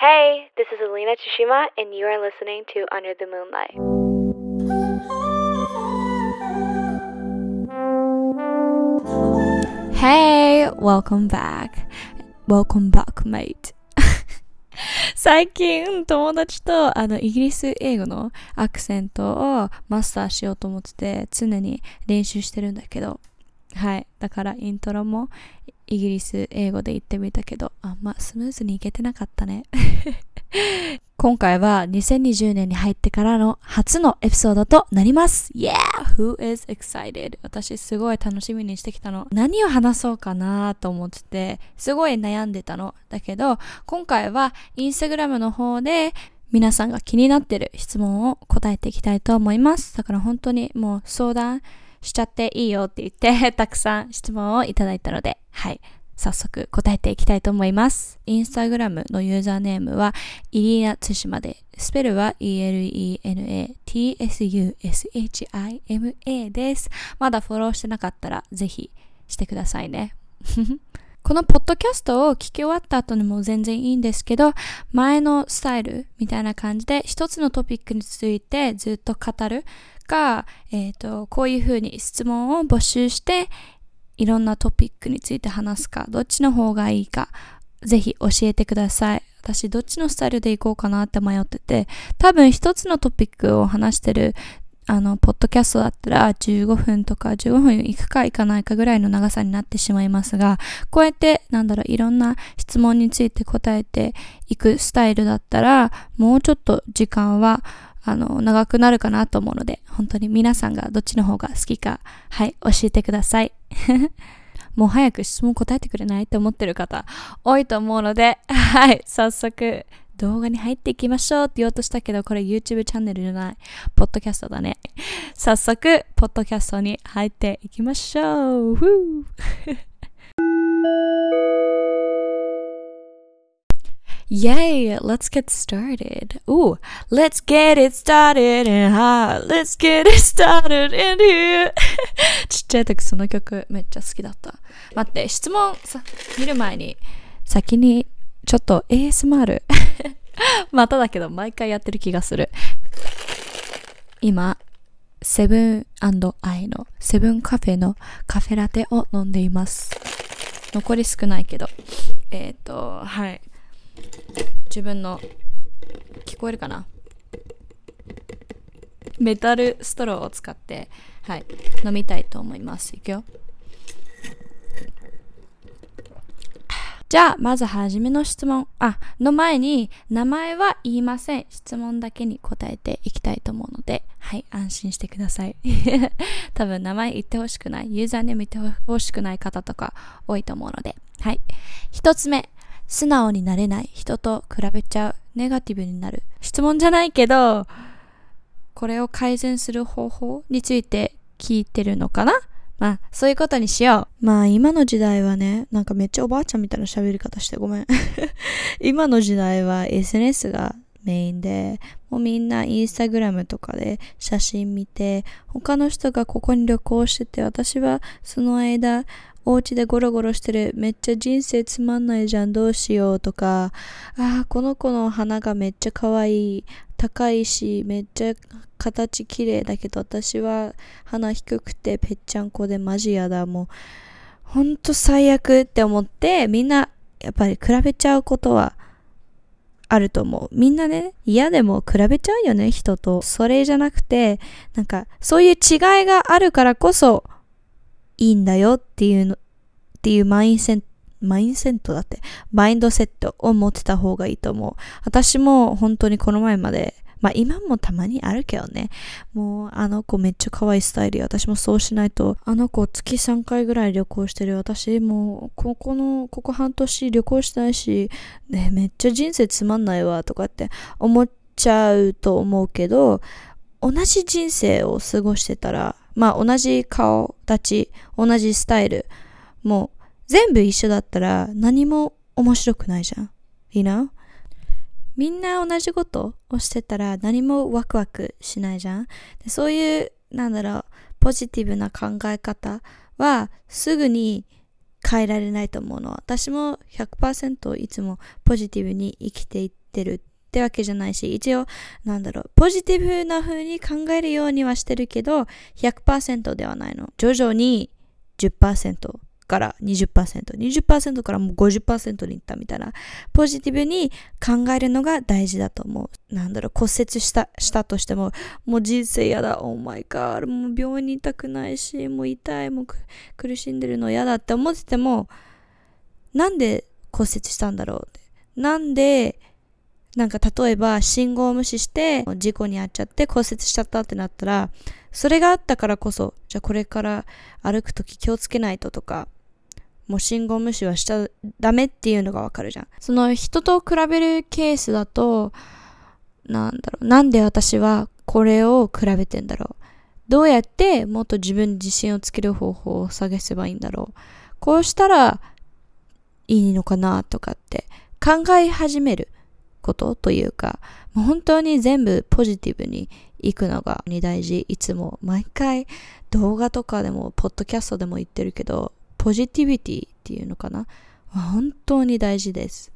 Hey, this is Alina Tsushima, and you are listening to Under the Moonlight. Hey! Welcome back. Welcome back, mate. 最近友達とあのイギリス英語のアクセントをマスターしようと思ってて常に練習してるんだけどはい。だからイントロもイギリス英語で言ってみたけどあんまスムーズにいけてなかったね。今回は2020年に入ってからの初のエピソードとなります。Yeah! Who is excited? 私すごい楽しみにしてきたの。何を話そうかなと思っててすごい悩んでたの。だけど今回はインスタグラムの方で皆さんが気になってる質問を答えていきたいと思います。だから本当にもう相談しちゃっていいよって言って たくさん質問をいただいたのではい早速答えていきたいと思います。インスタグラムのユーザーネームはイリーナ・ツシマで、スペルは ELENA-TSUSHIMA です。まだフォローしてなかったらぜひしてくださいね。このポッドキャストを聞き終わった後にも全然いいんですけど、前のスタイルみたいな感じで一つのトピックについてずっと語るか、えっ、と、こういうふうに質問を募集して、いろんなトピックについて話すか、どっちの方がいいか、ぜひ教えてください。私、どっちのスタイルでいこうかなって迷ってて、多分一つのトピックを話してる、あの、ポッドキャストだったら15分とか15分いくかいかないかぐらいの長さになってしまいますが、こうやって、なんだろう、いろんな質問について答えていくスタイルだったら、もうちょっと時間は、あの、長くなるかなと思うので、本当に皆さんがどっちの方が好きか、はい、教えてください。もう早く質問答えてくれない？って思ってる方多いと思うので、はい、早速動画に入っていきましょうって言おうとしたけど、これ YouTube チャンネルじゃない、ポッドキャストだね。早速、ポッドキャストに入っていきましょう。ふう Yay! Let's get started. Ooh, let's get it started in hot. Let's get it started in here. ちっちゃい時その曲めっちゃ好きだった。待って、質問さ、見る前に先にちょっと ASMR まただけど毎回やってる気がする。今、セブンアイのセブンカフェのカフェラテを飲んでいます。残り少ないけど。えっ、ー、と、はい。自分の聞こえるかな？メタルストローを使ってはい飲みたいと思いますいくよじゃあまずはじめの質問。あの前に名前は言いません。質問だけに答えていきたいと思うので。はい安心してください。多分名前言ってほしくない。ユーザーネーム言ってほしくない方とか多いと思うので。はい。一つ目。素直になれない人と比べちゃう。ネガティブになる。質問じゃないけどこれを改善する方法について聞いてるのかな？まあそういうことにしよう。まあ今の時代はねなんかめっちゃおばあちゃんみたいな喋り方してごめん。今の時代は SNS がメインでもうみんなインスタグラムとかで写真見て他の人がここに旅行してて私はその間お家でゴロゴロしてるめっちゃ人生つまんないじゃんどうしようとかああこの子の花がめっちゃ可愛い高いしめっちゃ形綺麗だけど私は鼻低くてぺっちゃんこでマジやだもうほんと最悪って思ってみんなやっぱり比べちゃうことはあると思う。みんなね、嫌でも比べちゃうよね、人と。それじゃなくて、なんか、そういう違いがあるからこそ、いいんだよっていうの、っていうマインセント、マインセントだって、マインドセットを持ってた方がいいと思う。私も本当にこの前まで、まあ今もたまにあるけどね。もうあの子めっちゃ可愛いスタイル私もそうしないと。あの子月3回ぐらい旅行してる。私もうここの、ここ半年旅行してないし、ね、めっちゃ人生つまんないわとかって思っちゃうと思うけど、同じ人生を過ごしてたら、まあ同じ顔立ち、同じスタイル、もう全部一緒だったら何も面白くないじゃん。You know? みんな同じことをしてたら何もワクワクしないじゃん。でそういう、なんだろう、ポジティブな考え方はすぐに変えられないと思うの。私も100%いつもポジティブに生きていってるってわけじゃないし、一応、なんだろう、ポジティブな風に考えるようにはしてるけど、100%ではないの。徐々に10%から20%、20%からもう50%にいったみたいな、ポジティブに考えるのが大事だと思う。なんだろう、骨折したしたとしても、もう人生嫌だ、オーマイガー、もう病院にいたくないし、もう痛い、もう苦しんでるの嫌だって思ってても、なんで骨折したんだろうって。なんで、なんか例えば信号を無視して事故に遭っちゃって骨折しちゃったってなったら、それがあったからこそ、じゃあこれから歩くとき気をつけないととか、もう信号無視はしちゃダメっていうのがわかるじゃん。その人と比べるケースだと、なんだろう、なんで私はこれを比べてんだろう。どうやってもっと自分に自信をつける方法を探せばいいんだろう。こうしたらいいのかなとかって考え始めることというか、もう本当に全部ポジティブに行くのが大事。いつも毎回動画とかでも、ポッドキャストでも言ってるけど、ポジティビティっていうのかな？本当に大事です。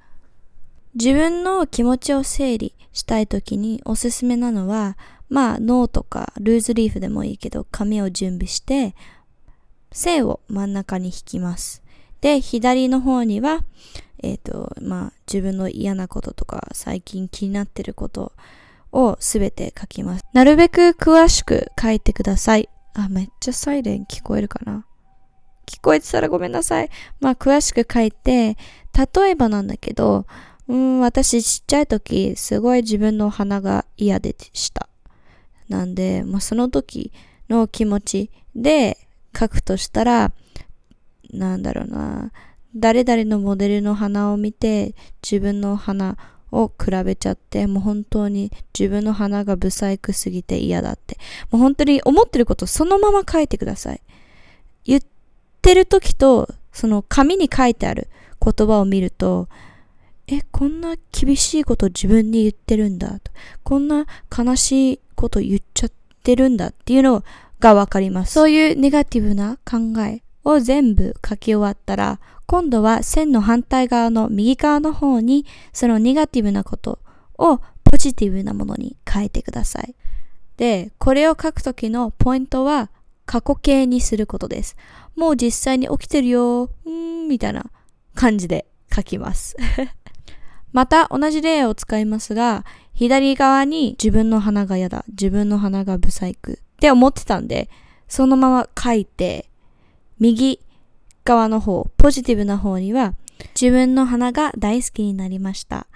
自分の気持ちを整理したい時におすすめなのは、まあノートかルーズリーフでもいいけど紙を準備して線を真ん中に引きます。で、左の方には、えっ、ー、と、まあ自分の嫌なこととか最近気になってることをすべて書きます。なるべく詳しく書いてください。あ、めっちゃサイレン聞こえるかな聞こえてたらごめんなさい。まあ、詳しく書いて、例えばなんだけど、うん、私ちっちゃい時、すごい自分の鼻が嫌でした。なんで、まあ、その時の気持ちで書くとしたら、なんだろうな、誰々のモデルの鼻を見て、自分の鼻を比べちゃって、もう本当に自分の鼻が不細工すぎて嫌だって。もう本当に思ってることそのまま書いてください。言ってる時と、その紙に書いてある言葉を見ると、え、こんな厳しいこと自分に言ってるんだと。こんな悲しいこと言っちゃってるんだっていうのがわかります。そういうネガティブな考えを全部書き終わったら、今度は線の反対側の右側の方に、そのネガティブなことをポジティブなものに変えてください。で、これを書くときのポイントは過去形にすることです。もう実際に起きてるよ、うーん、みたいな感じで書きます。また同じ例を使いますが、左側に自分の鼻が嫌だ、自分の鼻がブサイクって思ってたんで、そのまま書いて、右側の方、ポジティブな方には、自分の鼻が大好きになりました。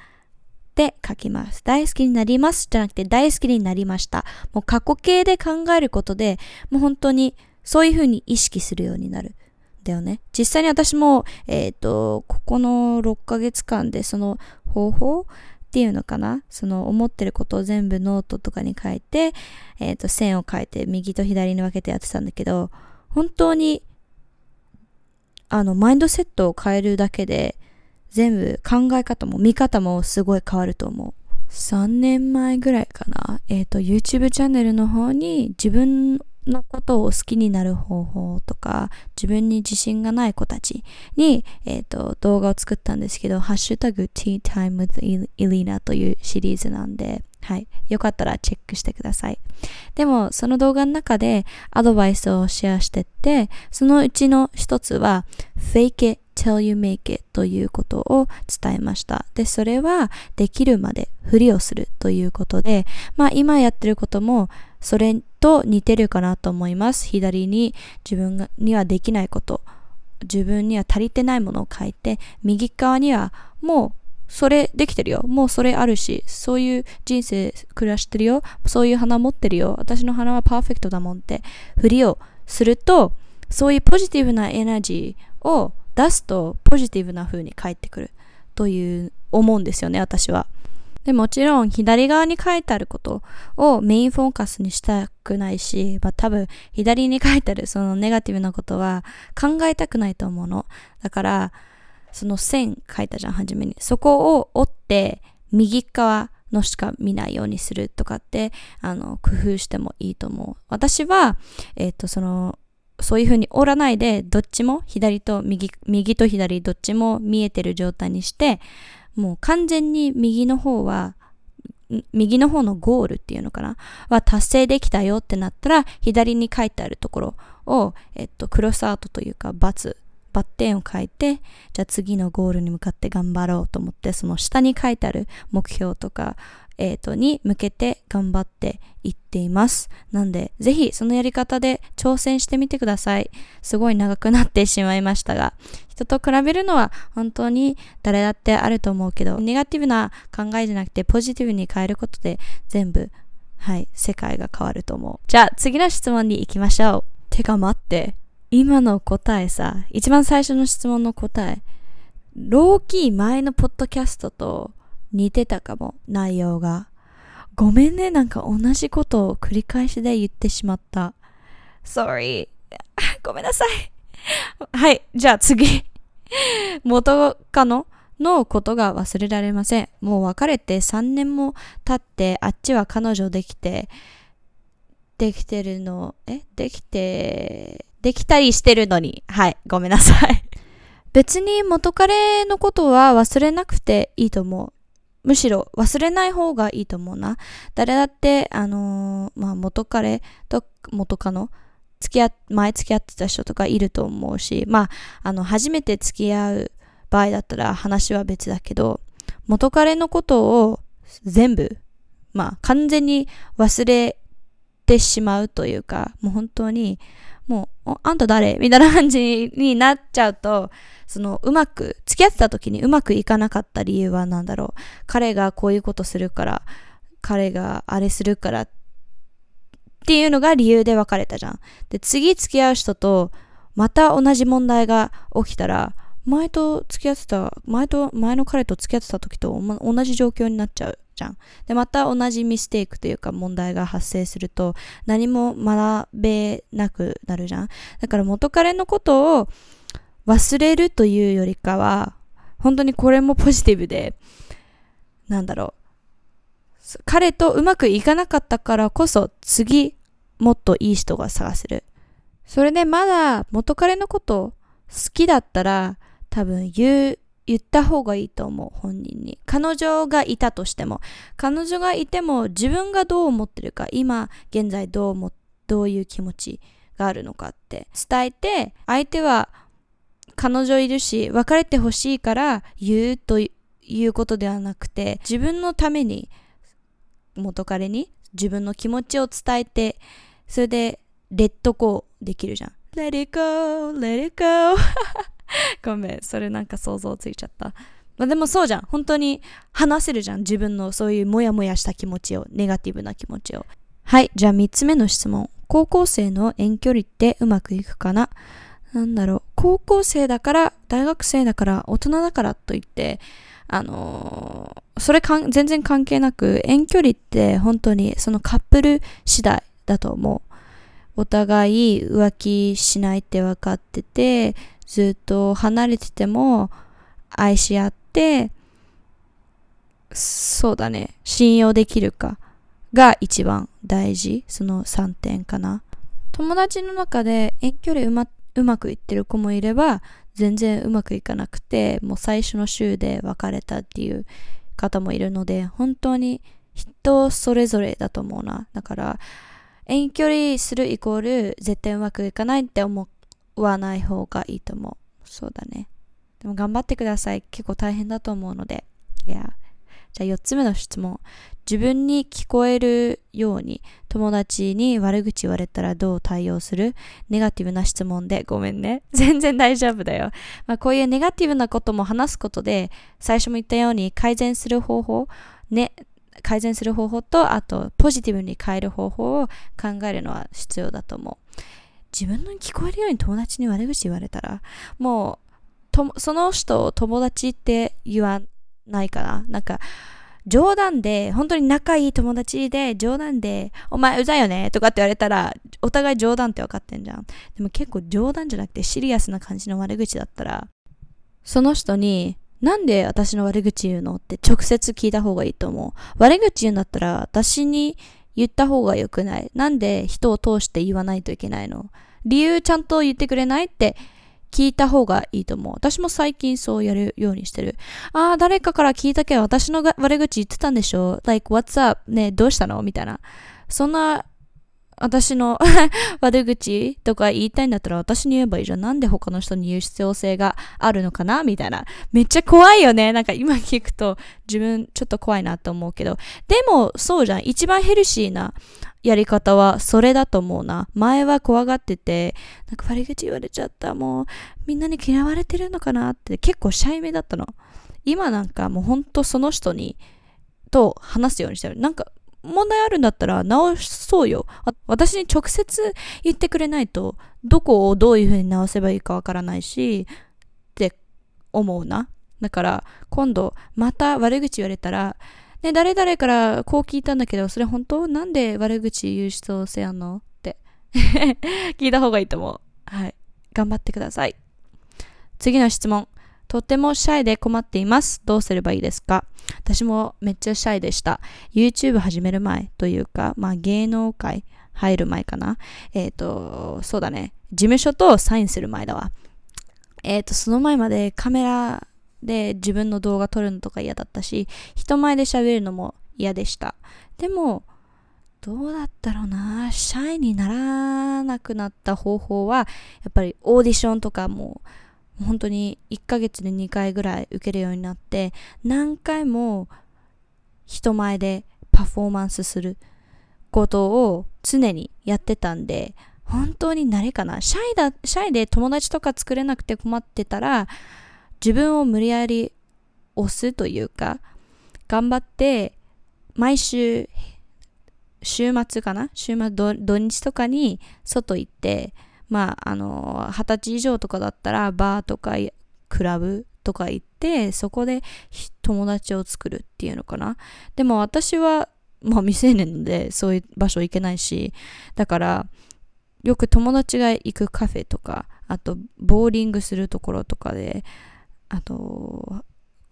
で書きます。大好きになりますじゃなくて大好きになりました。もう過去形で考えることで、もう本当にそういうふうに意識するようになる。だよね。実際に私も、えっ、ー、と、ここの6ヶ月間でその方法っていうのかな？その思ってることを全部ノートとかに書いて、えっ、ー、と、線を書いて右と左に分けてやってたんだけど、本当に、あの、マインドセットを変えるだけで、全部考え方も見方もすごい変わると思う。3年前ぐらいかな。えっ、ー、と、YouTube チャンネルの方に自分のことを好きになる方法とか、自分に自信がない子たちに、えっ、ー、と、動画を作ったんですけど、ハッシュタグ Tea Time with Elena というシリーズなんで、はい。よかったらチェックしてください。でも、その動画の中でアドバイスをシェアしてって、そのうちの一つは、fake it till you make it ということを伝えました。で、それはできるまでふりをするということで、まあ今やってることもそれと似てるかなと思います。左に自分にはできないこと、自分には足りてないものを書いて、右側にはもうそれできてるよ。もうそれあるし、そういう人生暮らしてるよ。そういう花持ってるよ。私の花はパーフェクトだもんってふりをすると、そういうポジティブなエナジーを出すとポジティブな風に返ってくるという思うんですよね、私は。で、もちろん左側に書いてあることをメインフォーカスにしたくないし、まあ多分左に書いてあるそのネガティブなことは考えたくないと思うの。だから、その線書いたじゃん、初めに。そこを折って右側のしか見ないようにするとかって、あの、工夫してもいいと思う。私は、えっ、ー、と、その、そういう風に折らないで、どっちも左と右、右と左どっちも見えてる状態にして、もう完全に右の方は、右の方のゴールっていうのかな？は達成できたよってなったら、左に書いてあるところを、えっと、クロスアウトというか、バツバ、ッテンを書いて、じゃあ次のゴールに向かって頑張ろうと思って、その下に書いてある目標とか、えっ、ー、と、に向けて頑張っていっています。なんで、ぜひそのやり方で挑戦してみてください。すごい長くなってしまいましたが、人と比べるのは本当に誰だってあると思うけど、ネガティブな考えじゃなくてポジティブに変えることで全部、はい、世界が変わると思う。じゃあ次の質問に行きましょう。てか待って。今の答えさ、一番最初の質問の答え、ローキー前のポッドキャストと似てたかも、内容が。ごめんね、なんか同じことを繰り返しで言ってしまった。sorry. ごめんなさい。はい、じゃあ次。元カノのことが忘れられません。もう別れて3年も経って、あっちは彼女できて、できてるの、え？できて、できたりしてるのに。はい、ごめんなさい。別に元彼のことは忘れなくていいと思う。むしろ忘れない方がいいと思うな。誰だって、あのー、まあ、元彼と元カノ、付き合、前付き合ってた人とかいると思うし、まあ、あの、初めて付き合う場合だったら話は別だけど、元彼のことを全部、まあ、完全に忘れてしまうというか、もう本当に、もう、あんた誰？みたいな感じになっちゃうと、その、うまく、付き合ってた時にうまくいかなかった理由は何だろう。彼がこういうことするから、彼があれするからっていうのが理由で別れたじゃん。で、次付き合う人と、また同じ問題が起きたら、前と付き合ってた、前と、前の彼と付き合ってた時と同じ状況になっちゃうじゃん。で、また同じミステイクというか問題が発生すると何も学べなくなるじゃん。だから元彼のことを忘れるというよりかは、本当にこれもポジティブで、なんだろう。彼とうまくいかなかったからこそ次もっといい人が探せる。それでまだ元彼のこと好きだったら多分言う、言った方がいいと思う、本人に。彼女がいたとしても。彼女がいても自分がどう思ってるか、今現在どう思、どういう気持ちがあるのかって伝えて、相手は彼女いるし、別れてほしいから言うということではなくて、自分のために元彼に自分の気持ちを伝えて、それでレッドゴーできるじゃん。Let it go, let it go ごめん、それなんか想像ついちゃった。まあ、でもそうじゃん。本当に話せるじゃん。自分のそういうモヤモヤした気持ちを、ネガティブな気持ちを。はい、じゃあ3つ目の質問。高校生の遠距離ってうまくいくかな？なんだろう。高校生だから、大学生だから、大人だからといって、あのー、それかん全然関係なく、遠距離って本当にそのカップル次第だと思う。お互い浮気しないって分かってて、ずっと離れてても愛し合って、そうだね、信用できるかが一番大事。その3点かな。友達の中で遠距離うまうまくいってる子もいれば、全然うまくいかなくて、もう最初の週で別れたっていう方もいるので、本当に人それぞれだと思うな。だから、遠距離するイコール絶対うまくいかないって思わない方がいいと思う。そうだね。でも頑張ってください。結構大変だと思うので。いや。じゃあ4つ目の質問。自分に聞こえるように友達に悪口言われたらどう対応する？ネガティブな質問でごめんね。全然大丈夫だよ。まあ、こういうネガティブなことも話すことで最初も言ったように改善する方法、ね、改善する方法とあとポジティブに変える方法を考えるのは必要だと思う。自分の聞こえるように友達に悪口言われたらもうその人を友達って言わないかな。なんか、冗談で、本当に仲いい友達で、冗談で、お前うざいよねとかって言われたら、お互い冗談って分かってんじゃん。でも結構冗談じゃなくてシリアスな感じの悪口だったら、その人に、なんで私の悪口言うの？って直接聞いた方がいいと思う。悪口言うんだったら、私に言った方が良くない。なんで人を通して言わないといけないの？理由ちゃんと言ってくれないって聞いた方がいいと思う。私も最近そうやるようにしてる。ああ、誰かから聞いたけど私の悪口言ってたんでしょ ?like, what's up? ね、どうしたの？みたいな。そんな私の 悪口とか言いたいんだったら私に言えばいいじゃん。なんで他の人に言う必要性があるのかな？みたいな。めっちゃ怖いよね。なんか今聞くと自分ちょっと怖いなと思うけど。でもそうじゃん。一番ヘルシーなやり方はそれだと思うな。前は怖がってて、なんか悪口言われちゃった。もうみんなに嫌われてるのかなって結構シャイめだったの。今なんかもうほんとその人にと話すようにしてる。なんか問題あるんだったら直そうよ。私に直接言ってくれないと、どこをどういう風に直せばいいかわからないし、って思うな。だから、今度、また悪口言われたら、ね、誰々からこう聞いたんだけど、それ本当？なんで悪口言う必要性あんの？って 聞いた方がいいと思う。はい。頑張ってください。次の質問。とってもシャイで困っています。どうすればいいですか？私もめっちゃシャイでした。YouTube 始める前というか、まあ芸能界入る前かな。えっ、ー、と、そうだね。事務所とサインする前だわ。えっ、ー、と、その前までカメラで自分の動画撮るのとか嫌だったし、人前で喋るのも嫌でした。でも、どうだったろうな。シャイにならなくなった方法は、やっぱりオーディションとかも、本当に1ヶ月で2回ぐらい受けるようになって何回も人前でパフォーマンスすることを常にやってたんで本当に慣れかな。シャイだシャイで友達とか作れなくて困ってたら自分を無理やり押すというか頑張って毎週週末かな？週末土日とかに外行ってまあ、あの、二十歳以上とかだったら、バーとか、クラブとか行って、そこで友達を作るっていうのかな。でも私は、まあ未成年でそういう場所行けないし、だから、よく友達が行くカフェとか、あと、ボーリングするところとかで、あと、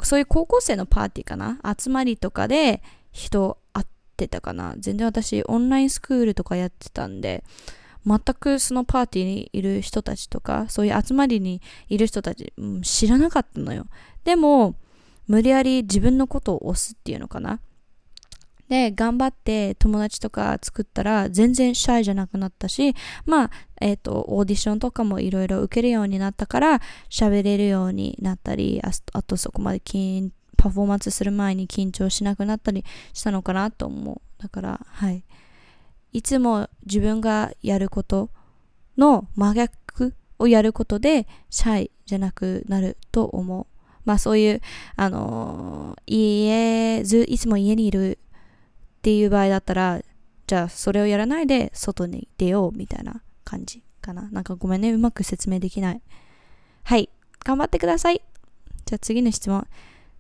そういう高校生のパーティーかな？集まりとかで人会ってたかな全然私オンラインスクールとかやってたんで、全くそのパーティーにいる人たちとか、そういう集まりにいる人たち、うん、知らなかったのよ。でも、無理やり自分のことを押すっていうのかな。で、頑張って友達とか作ったら全然シャイじゃなくなったし、まあ、えっ、ー、と、オーディションとかもいろいろ受けるようになったから喋れるようになったり、ああとそこまでパフォーマンスする前に緊張しなくなったりしたのかなと思う。だから、はい。いつも自分がやることの真逆をやることでシャイじゃなくなると思う。まあそういう、あのー、家、ず、いつも家にいるっていう場合だったら、じゃあそれをやらないで外に出ようみたいな感じかな。なんかごめんね、うまく説明できない。はい、頑張ってください。じゃあ次の質問。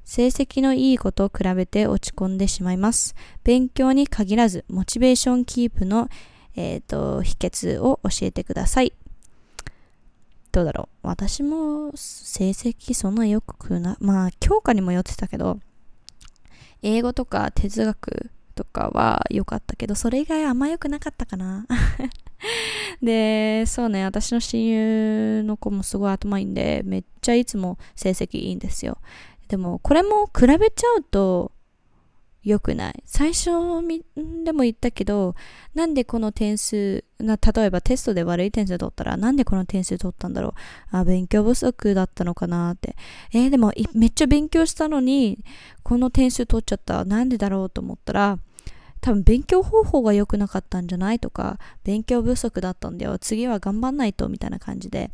成績のいい子と比べて落ち込んでしまいます。勉強に限らず、モチベーションキープの、えーと、秘訣を教えてください。どうだろう？私も成績そんなよくな、まあ、教科にもよってたけど、英語とか哲学とかは良かったけど、それ以外あんま良くなかったかな。で、そうね、私の親友の子もすごい頭いいんで、めっちゃいつも成績いいんですよ。でも、これも比べちゃうと良くない？最初でも言ったけど、なんでこの点数、な例えばテストで悪い点数取ったら、なんでこの点数取ったんだろう？あ、勉強不足だったのかなって。えー、でもめっちゃ勉強したのに、この点数取っちゃった。なんでだろうと思ったら、多分勉強方法が良くなかったんじゃないとか、勉強不足だったんだよ。次は頑張んないと、みたいな感じで。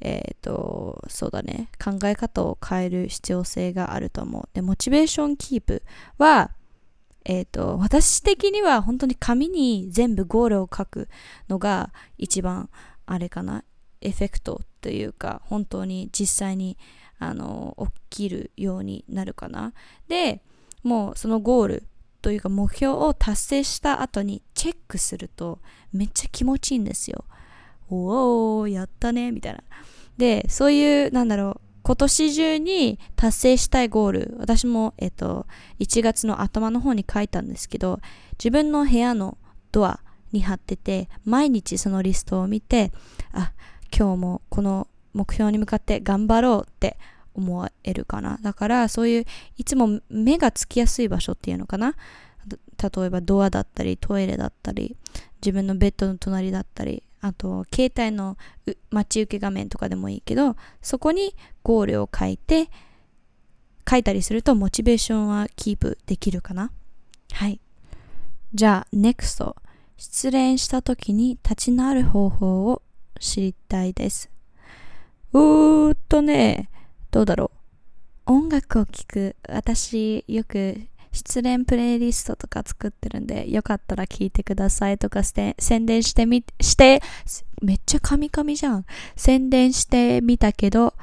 えっ、ー、と、そうだね、考え方を変える必要性があると思う。で、モチベーションキープは、えっ、ー、と、私的には本当に紙に全部ゴールを書くのが一番あれかな、エフェクトというか、本当に実際にあの起きるようになるかな。で、もうそのゴールというか目標を達成した後にチェックするとめっちゃ気持ちいいんですよ。おおやったね。みたいな。でそういうなんだろう今年中に達成したいゴール私も、えっと、1月の頭の方に書いたんですけど自分の部屋のドアに貼ってて毎日そのリストを見てあ今日もこの目標に向かって頑張ろうって思えるかな。だからそういういつも目がつきやすい場所っていうのかな。例えばドアだったりトイレだったり自分のベッドの隣だったりあと携帯の待ち受け画面とかでもいいけどそこにゴールを書いて書いたりするとモチベーションはキープできるかな。はい。じゃあ NEXT 失恋した時に立ち直る方法を知りたいです。うーっとね。どうだろう。音楽を聴く。私よく失恋プレイリストとか作ってるんで、よかったら聞いてくださいとかして宣伝してみ、して、めっちゃカミカミじゃん。宣伝してみたけど、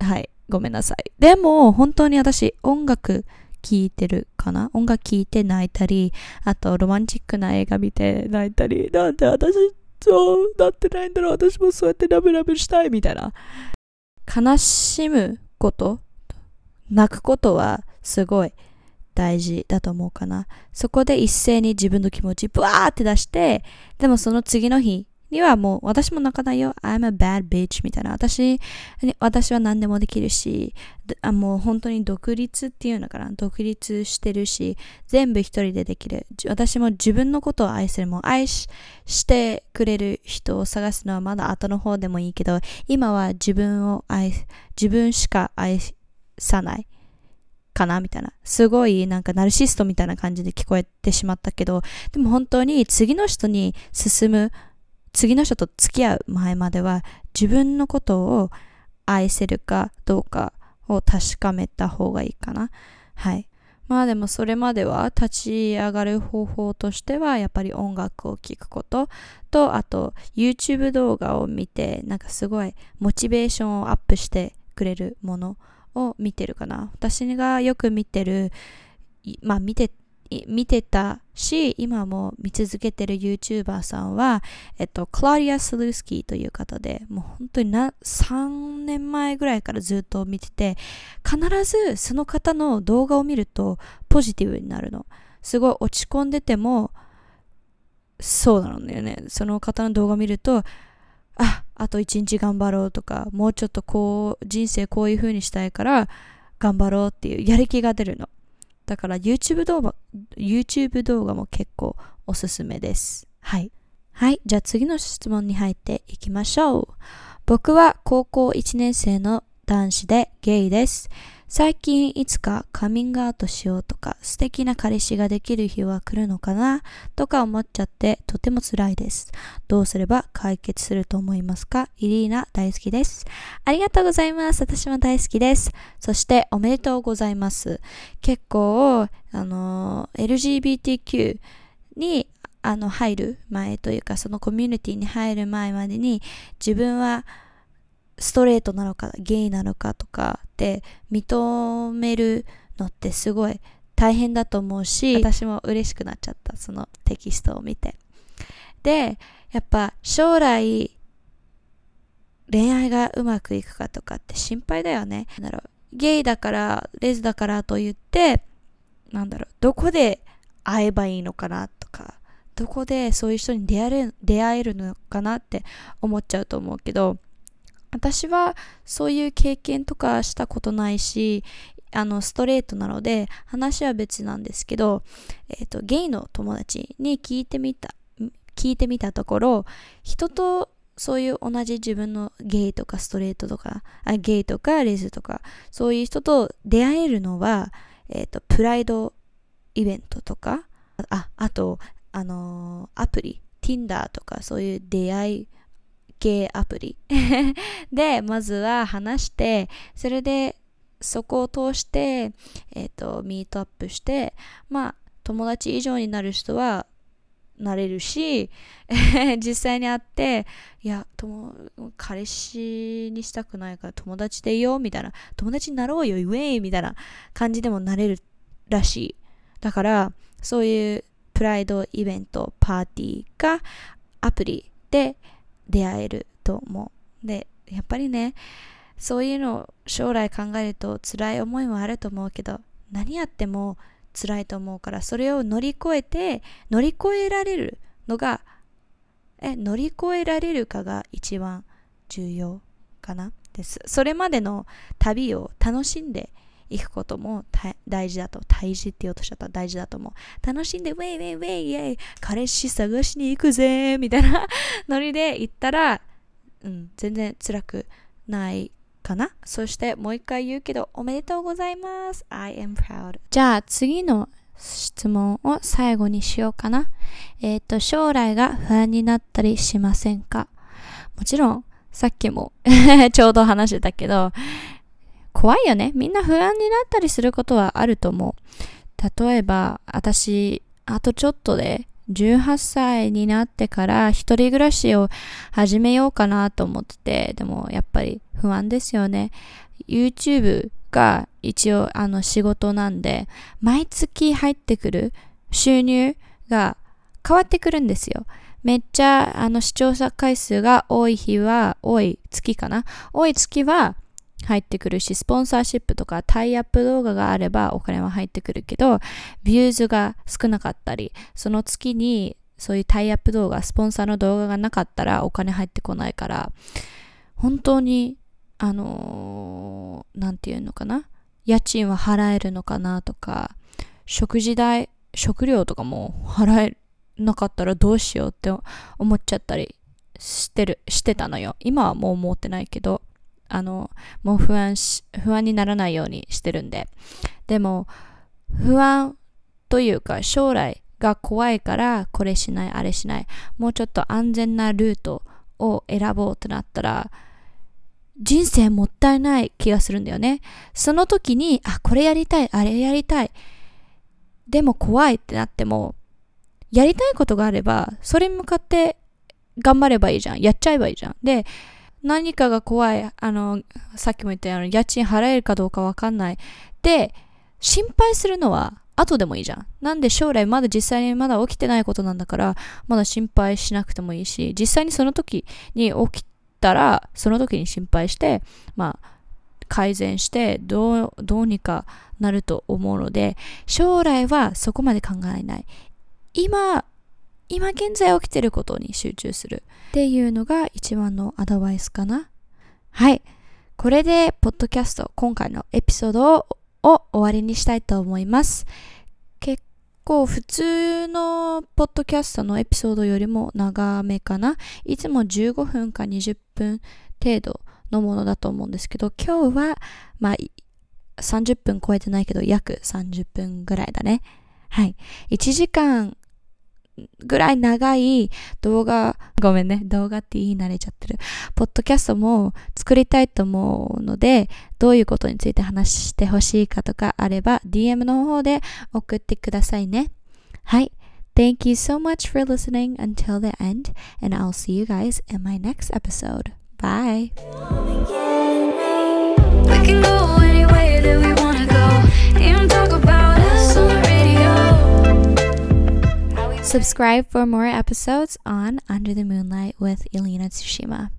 はい、ごめんなさい。でも、本当に私、音楽聴いてるかな？音楽聴いて泣いたり、あと、ロマンチックな映画見て泣いたり、なんで私、そうなってないんだろう私もそうやってラブラブしたいみたいな。悲しむこと？泣くことはすごい大事だと思うかな。そこで一斉に自分の気持ちブワーって出して、でもその次の日にはもう私も泣かないよ。I'm a bad bitch みたいな。私、私は何でもできるし、あもう本当に独立っていうのかな。独立してるし、全部一人でできる。私も自分のことを愛する。も愛ししてくれる人を探すのはまだ後の方でもいいけど、今は自分を愛、自分しか愛さない。かな？みたいな。すごいなんかナルシストみたいな感じで聞こえてしまったけど、でも本当に次の人に進む、次の人と付き合う前までは自分のことを愛せるかどうかを確かめた方がいいかな。はい。まあでもそれまでは立ち上がる方法としてはやっぱり音楽を聴くこととあと YouTube 動画を見てなんかすごいモチベーションをアップしてくれるものを見てるかな。私がよく見てる、まあ見て、見てたし、今も見続けてる YouTuber さんは、えっと、クラディア・スルースキーという方で、もう本当にな3年前ぐらいからずっと見てて、必ずその方の動画を見るとポジティブになるの。すごい落ち込んでても、そうなのよね。その方の動画を見ると、ああと一日頑張ろうとかもうちょっとこう人生こういう風にしたいから頑張ろうっていうやる気が出るの。だから YouTube 動画 YouTube 動画も結構おすすめです。はい。はい。じゃあ次の質問に入っていきましょう。僕は高校1年生の男子でゲイです。最近いつかカミングアウトしようとか素敵な彼氏ができる日は来るのかな？とか思っちゃってとても辛いです。どうすれば解決すると思いますかイリーナ大好きです。ありがとうございます。私も大好きです。そしておめでとうございます。結構、あの、LGBTQ にあの入る前というかそのコミュニティに入る前までに自分はストレートなのかゲイなのかとかって認めるのってすごい大変だと思うし私も嬉しくなっちゃったそのテキストを見て。でやっぱ将来恋愛がうまくいくかとかって心配だよね。なんだろうゲイだからレズだからと言ってなんだろうどこで会えばいいのかなとかどこでそういう人に出会える出会えるのかなって思っちゃうと思うけど私はそういう経験とかしたことないし、あの、ストレートなので、話は別なんですけど、えっ、ー、と、ゲイの友達に聞いてみた、聞いてみたところ、人とそういう同じ自分のゲイとかストレートとか、あゲイとかレズとか、そういう人と出会えるのは、えっ、ー、と、プライドイベントとか、あ、あと、あのー、アプリ、Tinder とかそういう出会い系アプリ で、まずは話して、それでそこを通して、えっ、ー、と、ミートアップして、まあ、友達以上になる人はなれるし、実際に会って、いや、彼氏にしたくないから友達でいようみたいな、友達になろうよ、ウェイみたいな感じでもなれるらしい。だから、そういうプライドイベント、パーティーがアプリで出会えると思う。で、やっぱりね、そういうのを将来考えると辛い思いもあると思うけど、何やっても辛いと思うから、それを乗り越えて、乗り越えられる。のがえ乗り越えられるかが一番重要かなですそれまでの旅を楽しんでいくことも大事だと大事って言おうとしちゃった。大事だと思う。楽しんでウェイウェイウェイイェイ彼氏探しに行くぜみたいな。ノリで行ったら、うん、全然辛くないかな。そしてもう一回言うけどおめでとうございます。I am proud. じゃあ次の質問を最後にしようかな。えっ、ー、と、将来が不安になったりしませんか？もちろん、さっきも ちょうど話してたけど、怖いよね。みんな不安になったりすることはあると思う。例えば、私、あとちょっとで18歳になってから一人暮らしを始めようかなと思ってて、でもやっぱり不安ですよね。YouTube が一応あの仕事なんで、毎月入ってくる収入が変わってくるんですよ。めっちゃあの視聴者回数が多い日は、多い月かな？多い月は入ってくるし、スポンサーシップとかタイアップ動画があればお金は入ってくるけど、ビューズが少なかったり、その月にそういうタイアップ動画、スポンサーの動画がなかったらお金入ってこないから、本当にあのー、ていうのかな家賃は払えるのかなとか、食事代、食料とかも払えなかったらどうしようって思っちゃったりしてる、してたのよ。今はもう思ってないけど、あの、もう不安し、不安にならないようにしてるんで。でも、不安というか将来が怖いからこれしない、あれしない。もうちょっと安全なルートを選ぼうとなったら、人生もったいない気がするんだよね。その時に、あ、これやりたい、あれやりたい。でも怖いってなっても、やりたいことがあれば、それに向かって頑張ればいいじゃん。やっちゃえばいいじゃん。で、何かが怖い、あの、さっきも言ったように、家賃払えるかどうかわかんない。で、心配するのは後でもいいじゃん。なんで将来まだ実際にまだ起きてないことなんだから、まだ心配しなくてもいいし、実際にその時に起きたら、その時に心配して、まあ、改善してどう、どうにかなると思うので、将来はそこまで考えない。今、今現在起きてることに集中するっていうのが一番のアドバイスかな。はい。これで、ポッドキャスト、今回のエピソードを終わりにしたいと思います。結構普通のポッドキャストのエピソードよりも長めかな。いつも15分か20分程度のものだと思うんですけど、今日は、まあ、30分超えてないけど、約30分ぐらいだね。はい。1時間ぐらい長い動画、ごめんね、動画って言い慣れちゃってる。ポッドキャストも作りたいと思うので、どういうことについて話してほしいかとかあれば、DM の方で送ってくださいね。はい。Thank you so much for listening until the end, and I'll see you guys in my next episode. Bye. Subscribe for more episodes on Under the Moonlight with Elena Tsushima.